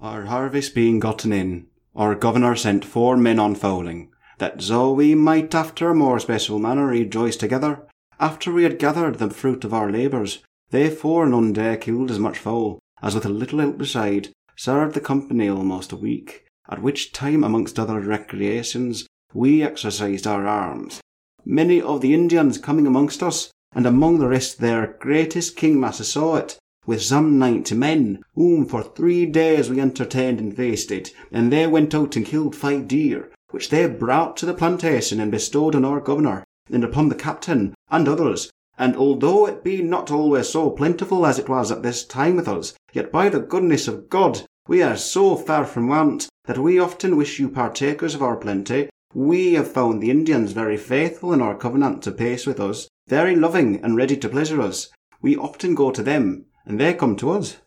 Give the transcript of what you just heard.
Our harvest being gotten in, our governor sent four men on fowling, that so we might after a more special manner rejoice together, after we had gathered the fruit of our labours, they four in one day killed as much fowl, as with a little help beside, served the company almost a week, at which time amongst other recreations, we exercised our arms. Many of the Indians coming amongst us, and among the rest their greatest King Massasoit, with some ninety men, whom for three days we entertained and feasted, and they went out and killed five deer, which they brought to the plantation and bestowed on our governor, and upon the captain, and others. And although it be not always so plentiful as it was at this time with us, yet by the goodness of God, we are so far from want, that we often wish you partakers of our plenty. We have found the Indians very faithful in our covenant to pace with us, very loving and ready to pleasure us. We often go to them, and they come to us.